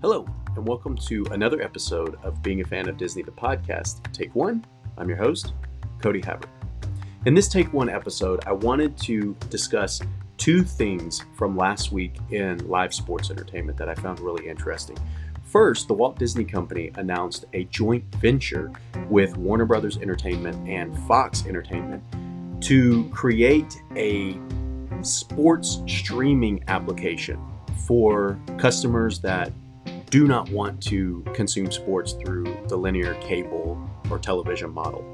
Hello, and welcome to another episode of Being a Fan of Disney, the podcast. Take one. I'm your host, Cody Havard. In this Take One episode, I wanted to discuss two things from last week in live sports entertainment that I found really interesting. First, the Walt Disney Company announced a joint venture with Warner Brothers Entertainment and Fox Entertainment to create a sports streaming application for customers that do not want to consume sports through the linear cable or television model.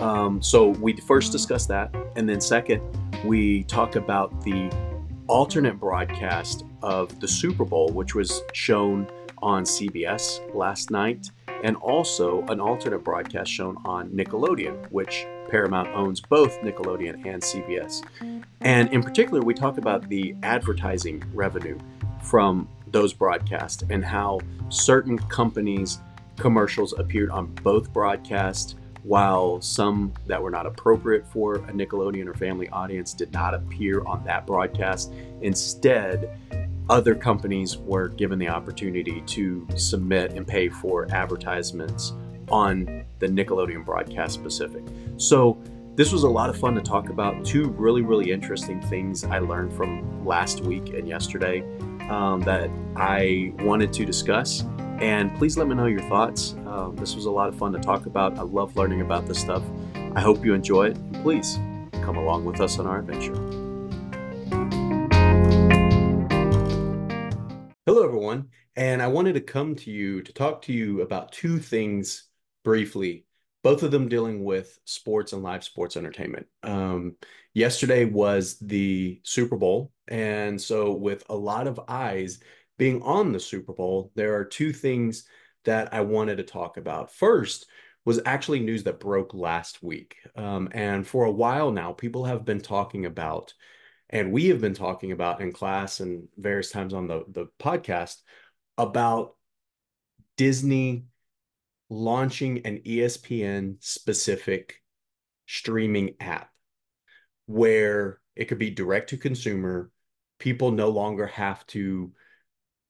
Um, so we first discuss that, and then second, we talk about the alternate broadcast of the Super Bowl, which was shown on CBS last night, and also an alternate broadcast shown on Nickelodeon, which Paramount owns both Nickelodeon and CBS. And in particular, we talk about the advertising revenue from those broadcasts and how certain companies' commercials appeared on both broadcasts, while some that were not appropriate for a Nickelodeon or family audience did not appear on that broadcast. Instead, other companies were given the opportunity to submit and pay for advertisements on the Nickelodeon broadcast specific. So, this was a lot of fun to talk about. Two really, really interesting things I learned from last week and yesterday um, that I wanted to discuss. And please let me know your thoughts. Um, this was a lot of fun to talk about. I love learning about this stuff. I hope you enjoy it. And please come along with us on our adventure. Hello, everyone. And I wanted to come to you to talk to you about two things briefly, both of them dealing with sports and live sports entertainment. Um, yesterday was the Super Bowl. And so, with a lot of eyes being on the Super Bowl, there are two things that I wanted to talk about. First, was actually news that broke last week. Um, and for a while now, people have been talking about, and we have been talking about in class and various times on the, the podcast about Disney launching an ESPN specific streaming app where it could be direct to consumer. People no longer have to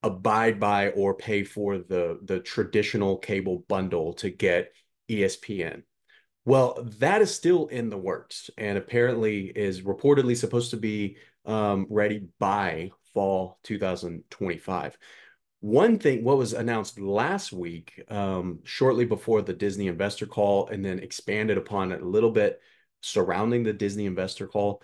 abide by or pay for the the traditional cable bundle to get ESPN. Well, that is still in the works and apparently is reportedly supposed to be um, ready by fall 2025. One thing, what was announced last week, um, shortly before the Disney investor call, and then expanded upon it a little bit surrounding the Disney investor call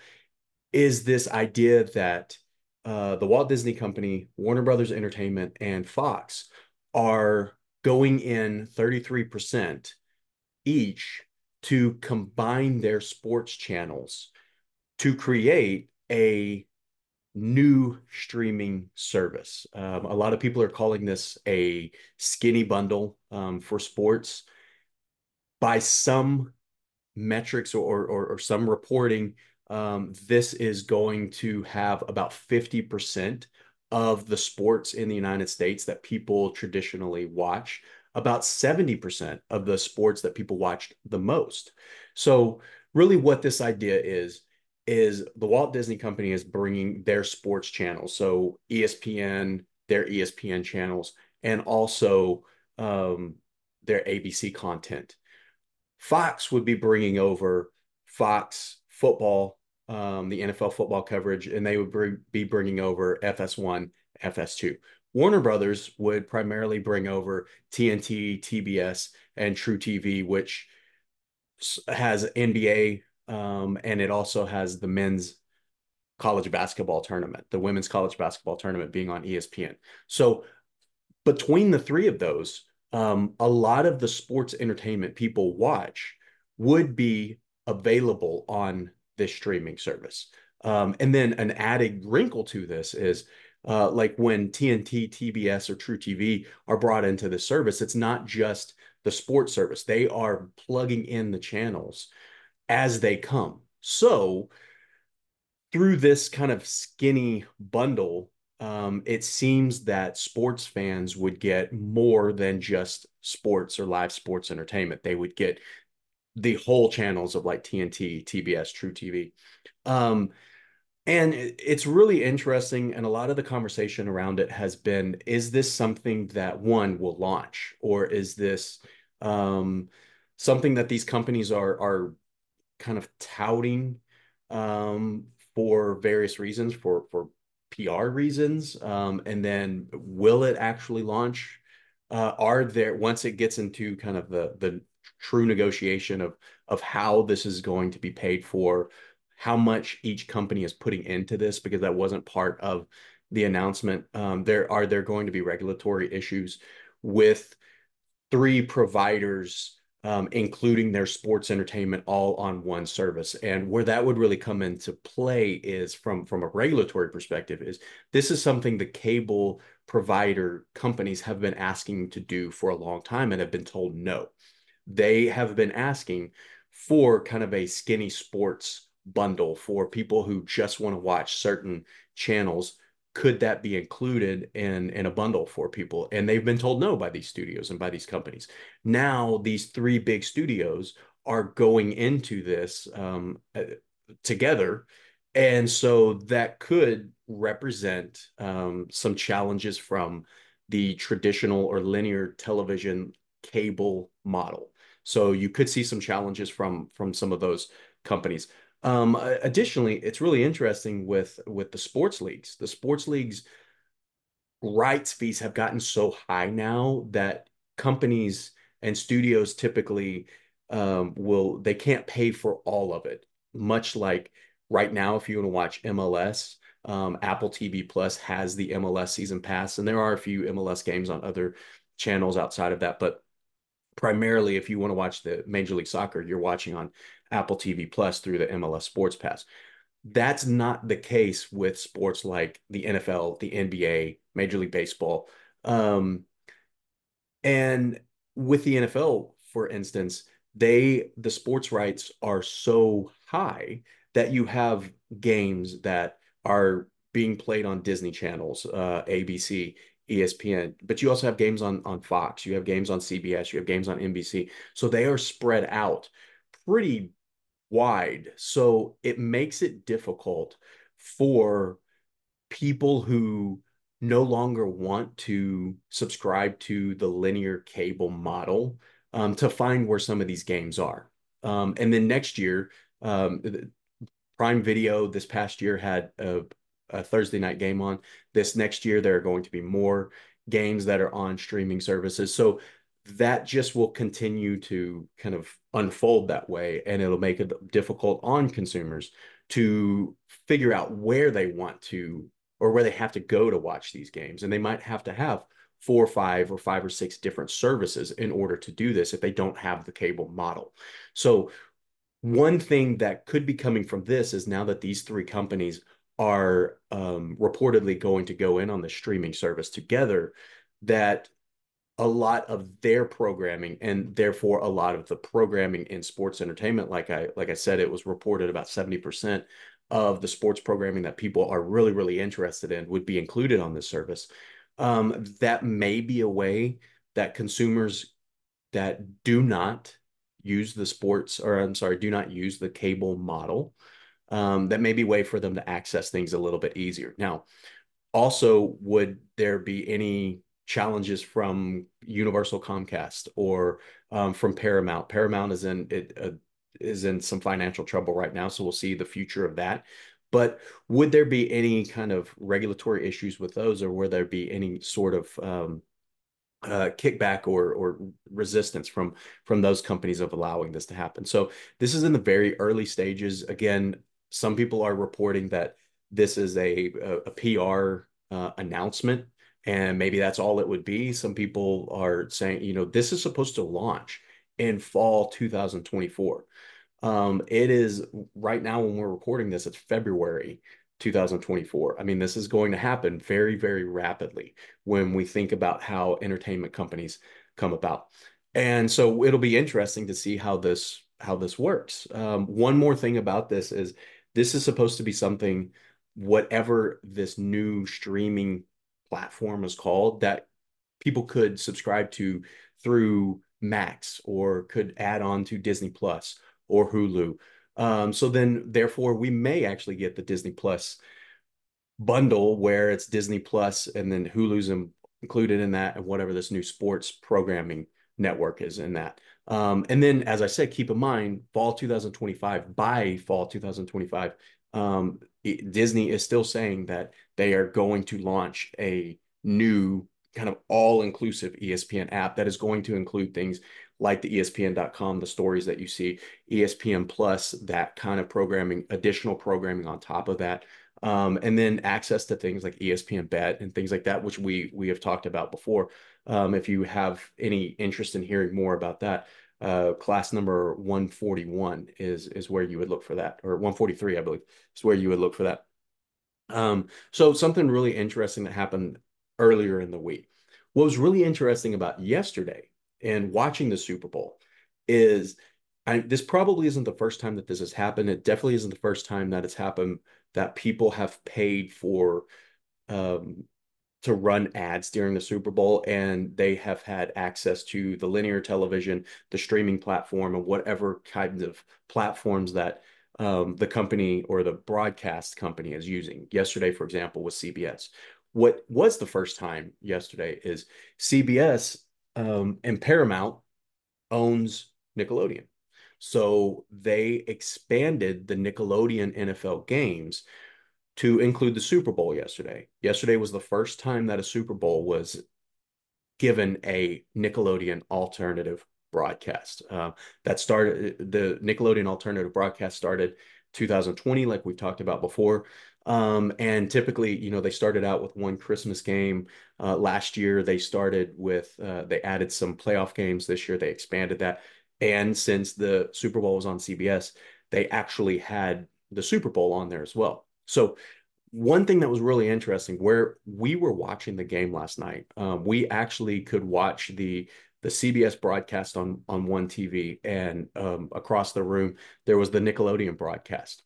is this idea that uh, the Walt Disney Company, Warner Brothers Entertainment, and Fox are going in 33% each to combine their sports channels to create a new streaming service. Um, a lot of people are calling this a skinny bundle um, for sports. By some metrics or, or, or some reporting, um, this is going to have about 50% of the sports in the United States that people traditionally watch, about 70% of the sports that people watched the most. So, really, what this idea is, is the Walt Disney Company is bringing their sports channels. So, ESPN, their ESPN channels, and also um, their ABC content Fox would be bringing over Fox football, um, the NFL football coverage, and they would br- be bringing over FS1, FS2. Warner Brothers would primarily bring over TNT, TBS, and truTV, which has NBA, um, and it also has the men's college basketball tournament, the women's college basketball tournament being on ESPN. So between the three of those, um, a lot of the sports entertainment people watch would be available on this streaming service. Um, and then an added wrinkle to this is uh, like when TNT, TBS, or truTV are brought into the service, it's not just the sports service. They are plugging in the channels as they come. So through this kind of skinny bundle, um, it seems that sports fans would get more than just sports or live sports entertainment. They would get the whole channels of like TNT, TBS, truTV. Um, And it's really interesting. And a lot of the conversation around it has been, is this something that one will launch? Or is this um, something that these companies are are kind of touting um, for various reasons, for for PR reasons? Um, and then will it actually launch? Uh, are there once it gets into kind of the the true negotiation of of how this is going to be paid for? how much each company is putting into this because that wasn't part of the announcement. Um, there are there going to be regulatory issues with three providers, um, including their sports entertainment, all on one service. And where that would really come into play is from from a regulatory perspective is this is something the cable provider companies have been asking to do for a long time and have been told no. They have been asking for kind of a skinny sports bundle for people who just want to watch certain channels. Could that be included in in a bundle for people? And they've been told no by these studios and by these companies. Now these three big studios are going into this um, uh, together. And so that could represent um, some challenges from the traditional or linear television cable model so you could see some challenges from from some of those companies um, additionally, it's really interesting with with the sports leagues. The sports leagues rights fees have gotten so high now that companies and studios typically um, will they can't pay for all of it. Much like right now, if you want to watch MLS, um, Apple TV Plus has the MLS season pass, and there are a few MLS games on other channels outside of that, but primarily if you want to watch the Major League Soccer, you're watching on Apple TV Plus through the MLS Sports Pass. That's not the case with sports like the NFL, the NBA, Major League Baseball. Um, and with the NFL, for instance, they the sports rights are so high that you have games that are being played on Disney channels, uh, ABC, ESPN, but you also have games on on Fox, you have games on CBS, you have games on NBC. So they are spread out pretty wide. So it makes it difficult for people who no longer want to subscribe to the linear cable model um, to find where some of these games are. Um, and then next year, um, Prime Video this past year had a, a Thursday night game on. This next year, there are going to be more games that are on streaming services. So that just will continue to kind of unfold that way and it'll make it difficult on consumers to figure out where they want to or where they have to go to watch these games and they might have to have four or five or five or six different services in order to do this if they don't have the cable model so one thing that could be coming from this is now that these three companies are um, reportedly going to go in on the streaming service together that a lot of their programming and therefore a lot of the programming in sports entertainment like i like i said it was reported about 70% of the sports programming that people are really really interested in would be included on this service. Um, that may be a way that consumers that do not use the sports or i'm sorry do not use the cable model um, that may be way for them to access things a little bit easier now also would there be any challenges from Universal Comcast or um, from Paramount. Paramount is in it uh, is in some financial trouble right now, so we'll see the future of that. But would there be any kind of regulatory issues with those, or would there be any sort of um, uh, kickback or or resistance from from those companies of allowing this to happen? So this is in the very early stages. Again, some people are reporting that this is a a, a PR uh, announcement and maybe that's all it would be. Some people are saying, you know, this is supposed to launch in fall 2024. Um, it is right now when we're recording this, it's February 2024. I mean, this is going to happen very, very rapidly when we think about how entertainment companies come about. And so it'll be interesting to see how this how this works. Um, one more thing about this is this is supposed to be something, whatever this new streaming platform is called that people could subscribe to through Max or could add on to Disney Plus or Hulu Um, so then, therefore, we may actually get the Disney Plus bundle where it's Disney Plus and then Hulu's included in that and whatever this new sports programming network is in that. Um, and then, as I said, keep in mind, fall 2025, by fall 2025, um, it, Disney is still saying that they are going to launch a new kind of all-inclusive ESPN app that is going to include things like the ESPN.com, the stories that you see, ESPN Plus, that kind of programming, additional programming on top of that. Um, and then access to things like ESPN Bet and things like that, which we we have talked about before. Um, if you have any interest in hearing more about that, uh, class number 141 is is where you would look for that, or 143, I believe, is where you would look for that. Um, so something really interesting that happened earlier in the week. What was really interesting about yesterday and watching the Super Bowl is I, this probably isn't the first time that this has happened. It definitely isn't the first time that it's happened that people have paid for um, to run ads during the Super Bowl, and they have had access to the linear television, the streaming platform, and whatever kinds of platforms that um, the company or the broadcast company is using. Yesterday, for example, was CBS. What was the first time yesterday is CBS um, and Paramount owns Nickelodeon. So they expanded the Nickelodeon NFL games to include the Super Bowl yesterday. Yesterday was the first time that a Super Bowl was given a Nickelodeon alternative broadcast. Uh, that started the Nickelodeon alternative broadcast started 2020, like we've talked about before. Um, and typically, you know, they started out with one Christmas game. Uh, last year, they started with, uh, they added some playoff games. This year, they expanded that. And since the Super Bowl was on CBS, they actually had the Super Bowl on there as well. So, one thing that was really interesting, where we were watching the game last night, um, we actually could watch the the CBS broadcast on on one TV, and um, across the room there was the Nickelodeon broadcast.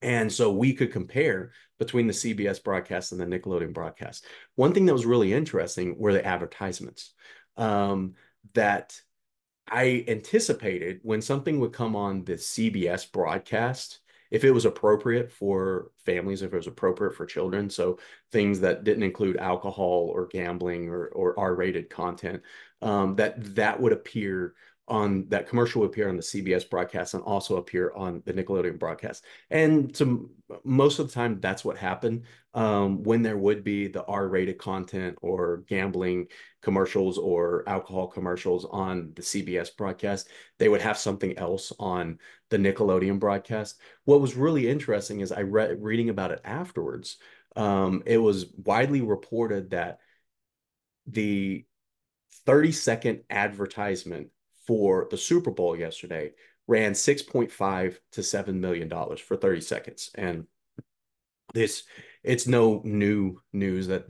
And so we could compare between the CBS broadcast and the Nickelodeon broadcast. One thing that was really interesting were the advertisements um, that I anticipated when something would come on the CBS broadcast, if it was appropriate for families, if it was appropriate for children. So things that didn't include alcohol or gambling or, or R-rated content, um, that that would appear on that commercial would appear on the CBS broadcast and also appear on the Nickelodeon broadcast. And to most of the time, that's what happened. Um, when there would be the R-rated content or gambling commercials or alcohol commercials on the CBS broadcast, they would have something else on the Nickelodeon broadcast. What was really interesting is I read reading about it afterwards. Um, it was widely reported that the 30 second advertisement for the Super Bowl yesterday ran 6.5 to 7 million dollars for 30 seconds and this it's no new news that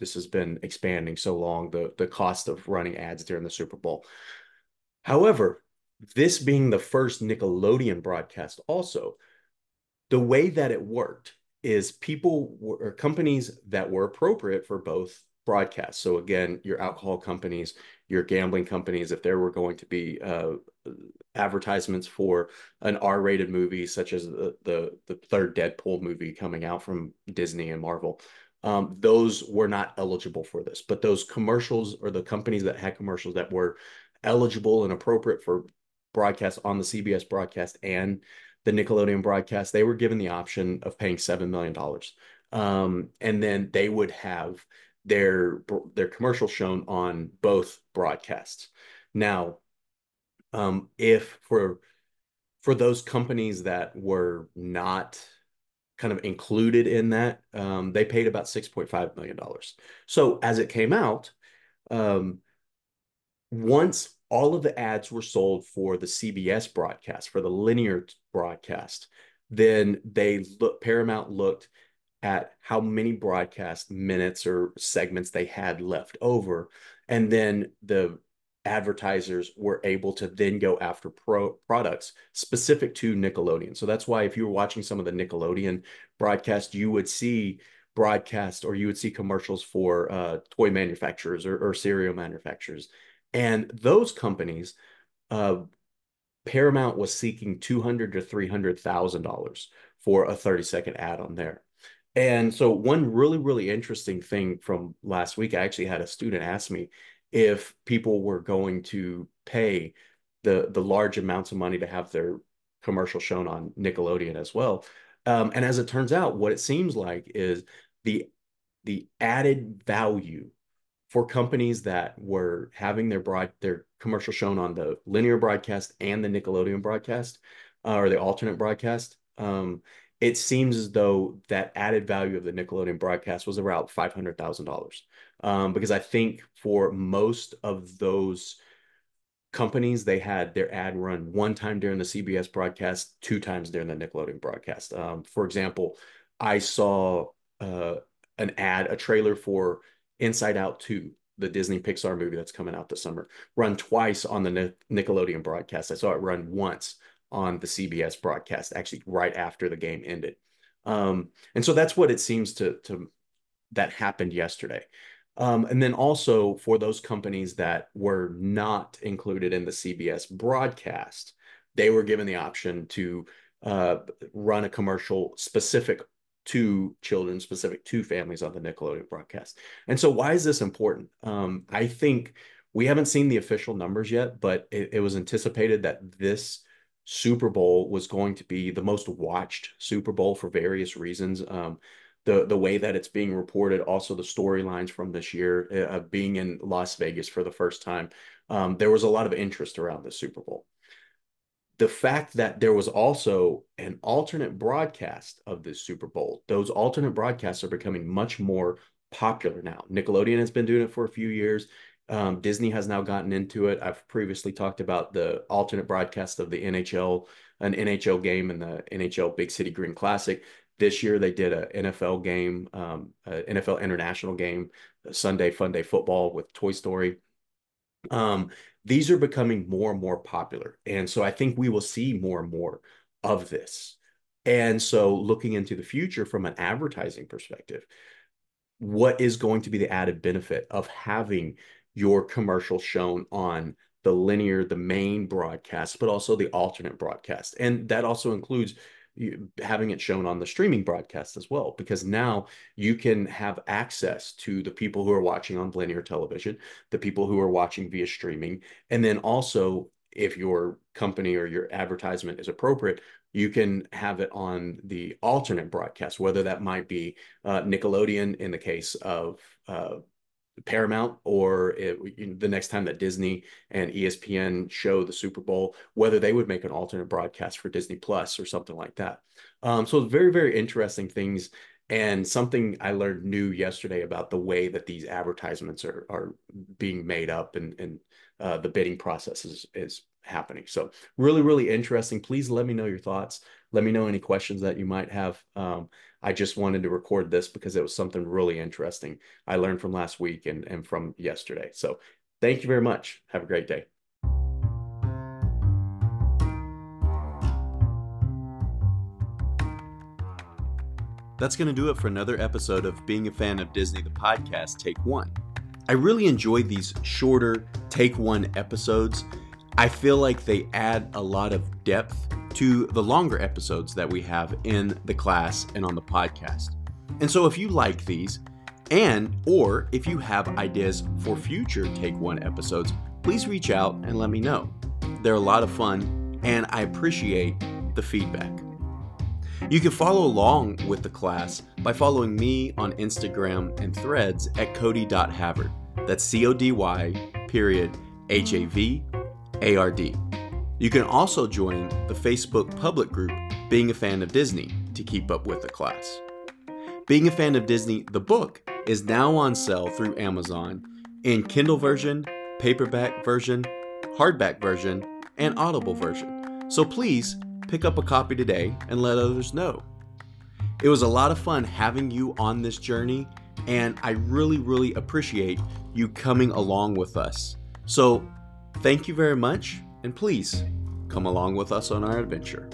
this has been expanding so long the the cost of running ads during the Super Bowl however this being the first Nickelodeon broadcast also the way that it worked is people or companies that were appropriate for both broadcasts so again your alcohol companies your gambling companies if there were going to be uh, advertisements for an R-rated movie such as the, the, the third Deadpool movie coming out from Disney and Marvel. Um, those were not eligible for this, but those commercials or the companies that had commercials that were eligible and appropriate for broadcast on the CBS broadcast and the Nickelodeon broadcast, they were given the option of paying $7 million. Um, and then they would have their their commercial shown on both broadcasts. Now, um, if for for those companies that were not kind of included in that, um, they paid about six point five million dollars. So as it came out, um, once all of the ads were sold for the CBS broadcast for the linear broadcast, then they look Paramount looked at how many broadcast minutes or segments they had left over. And then the advertisers were able to then go after pro products specific to Nickelodeon. So that's why if you were watching some of the Nickelodeon broadcast, you would see broadcast or you would see commercials for uh, toy manufacturers or, or cereal manufacturers. And those companies uh, Paramount was seeking two hundred to three hundred thousand dollars for a thirty second ad on there. And so, one really, really interesting thing from last week, I actually had a student ask me if people were going to pay the the large amounts of money to have their commercial shown on Nickelodeon as well. Um, and as it turns out, what it seems like is the the added value for companies that were having their broad their commercial shown on the linear broadcast and the Nickelodeon broadcast uh, or the alternate broadcast. Um, it seems as though that added value of the Nickelodeon broadcast was around five hundred thousand um, dollars, because I think for most of those companies, they had their ad run one time during the CBS broadcast, two times during the Nickelodeon broadcast. Um, for example, I saw uh, an ad, a trailer for Inside Out 2, the Disney Pixar movie that's coming out this summer, run twice on the Nickelodeon broadcast. I saw it run once on the CBS broadcast, actually right after the game ended. Um, and so that's what it seems to to that happened yesterday. Um, and then also for those companies that were not included in the CBS broadcast, they were given the option to uh, run a commercial specific to children, specific to families on the Nickelodeon broadcast. And so, why is this important? Um, I think we haven't seen the official numbers yet, but it, it was anticipated that this Super Bowl was going to be the most watched Super Bowl for various reasons. Um, the the way that it's being reported, also the storylines from this year uh, being in Las Vegas for the first time. Um, there was a lot of interest around the Super Bowl. The fact that there was also an alternate broadcast of this Super Bowl, those alternate broadcasts are becoming much more popular now. Nickelodeon has been doing it for a few years. Um, Disney has now gotten into it. I've previously talked about the alternate broadcast of the NHL, an NHL game and the NHL Big City Green Classic. This year they did an NFL game, um, NFL international game, Sunday Fun Day Football with Toy Story. Um, these are becoming more and more popular, and so I think we will see more and more of this. And so, looking into the future from an advertising perspective, what is going to be the added benefit of having your commercial shown on the linear, the main broadcast, but also the alternate broadcast. And that also includes having it shown on the streaming broadcast as well, because now you can have access to the people who are watching on linear television, the people who are watching via streaming, and then also if your company or your advertisement is appropriate, you can have it on the alternate broadcast, whether that might be uh, Nickelodeon in the case of uh, Paramount or it, the next time that Disney and ESPN show the Super Bowl, whether they would make an alternate broadcast for Disney Plus or something like that. Um, so very, very interesting things. And something I learned new yesterday about the way that these advertisements are, are being made up and, and uh, the bidding process is, is happening. So really, really interesting. Please let me know your thoughts. Let me know any questions that you might have. Um, I just wanted to record this because it was something really interesting I learned from last week and, and from yesterday. So thank you very much. Have a great day. That's going to do it for another episode of Being a Fan of Disney, the podcast, Take One. I really enjoy these shorter Take One episodes. I feel like they add a lot of depth to the longer episodes that we have in the class and on the podcast. And so if you like these, and or if you have ideas for future Take One episodes, please reach out and let me know. They're a lot of fun, and I appreciate the feedback. You can follow along with the class by following me on Instagram and threads at cody.havard. That's C O D Y period H A V A R D. You can also join the Facebook public group Being a Fan of Disney to keep up with the class. Being a Fan of Disney, the book, is now on sale through Amazon in Kindle version, paperback version, hardback version, and Audible version. So please pick up a copy today and let others know. It was a lot of fun having you on this journey, and I really, really appreciate you coming along with us. So, thank you very much and please come along with us on our adventure.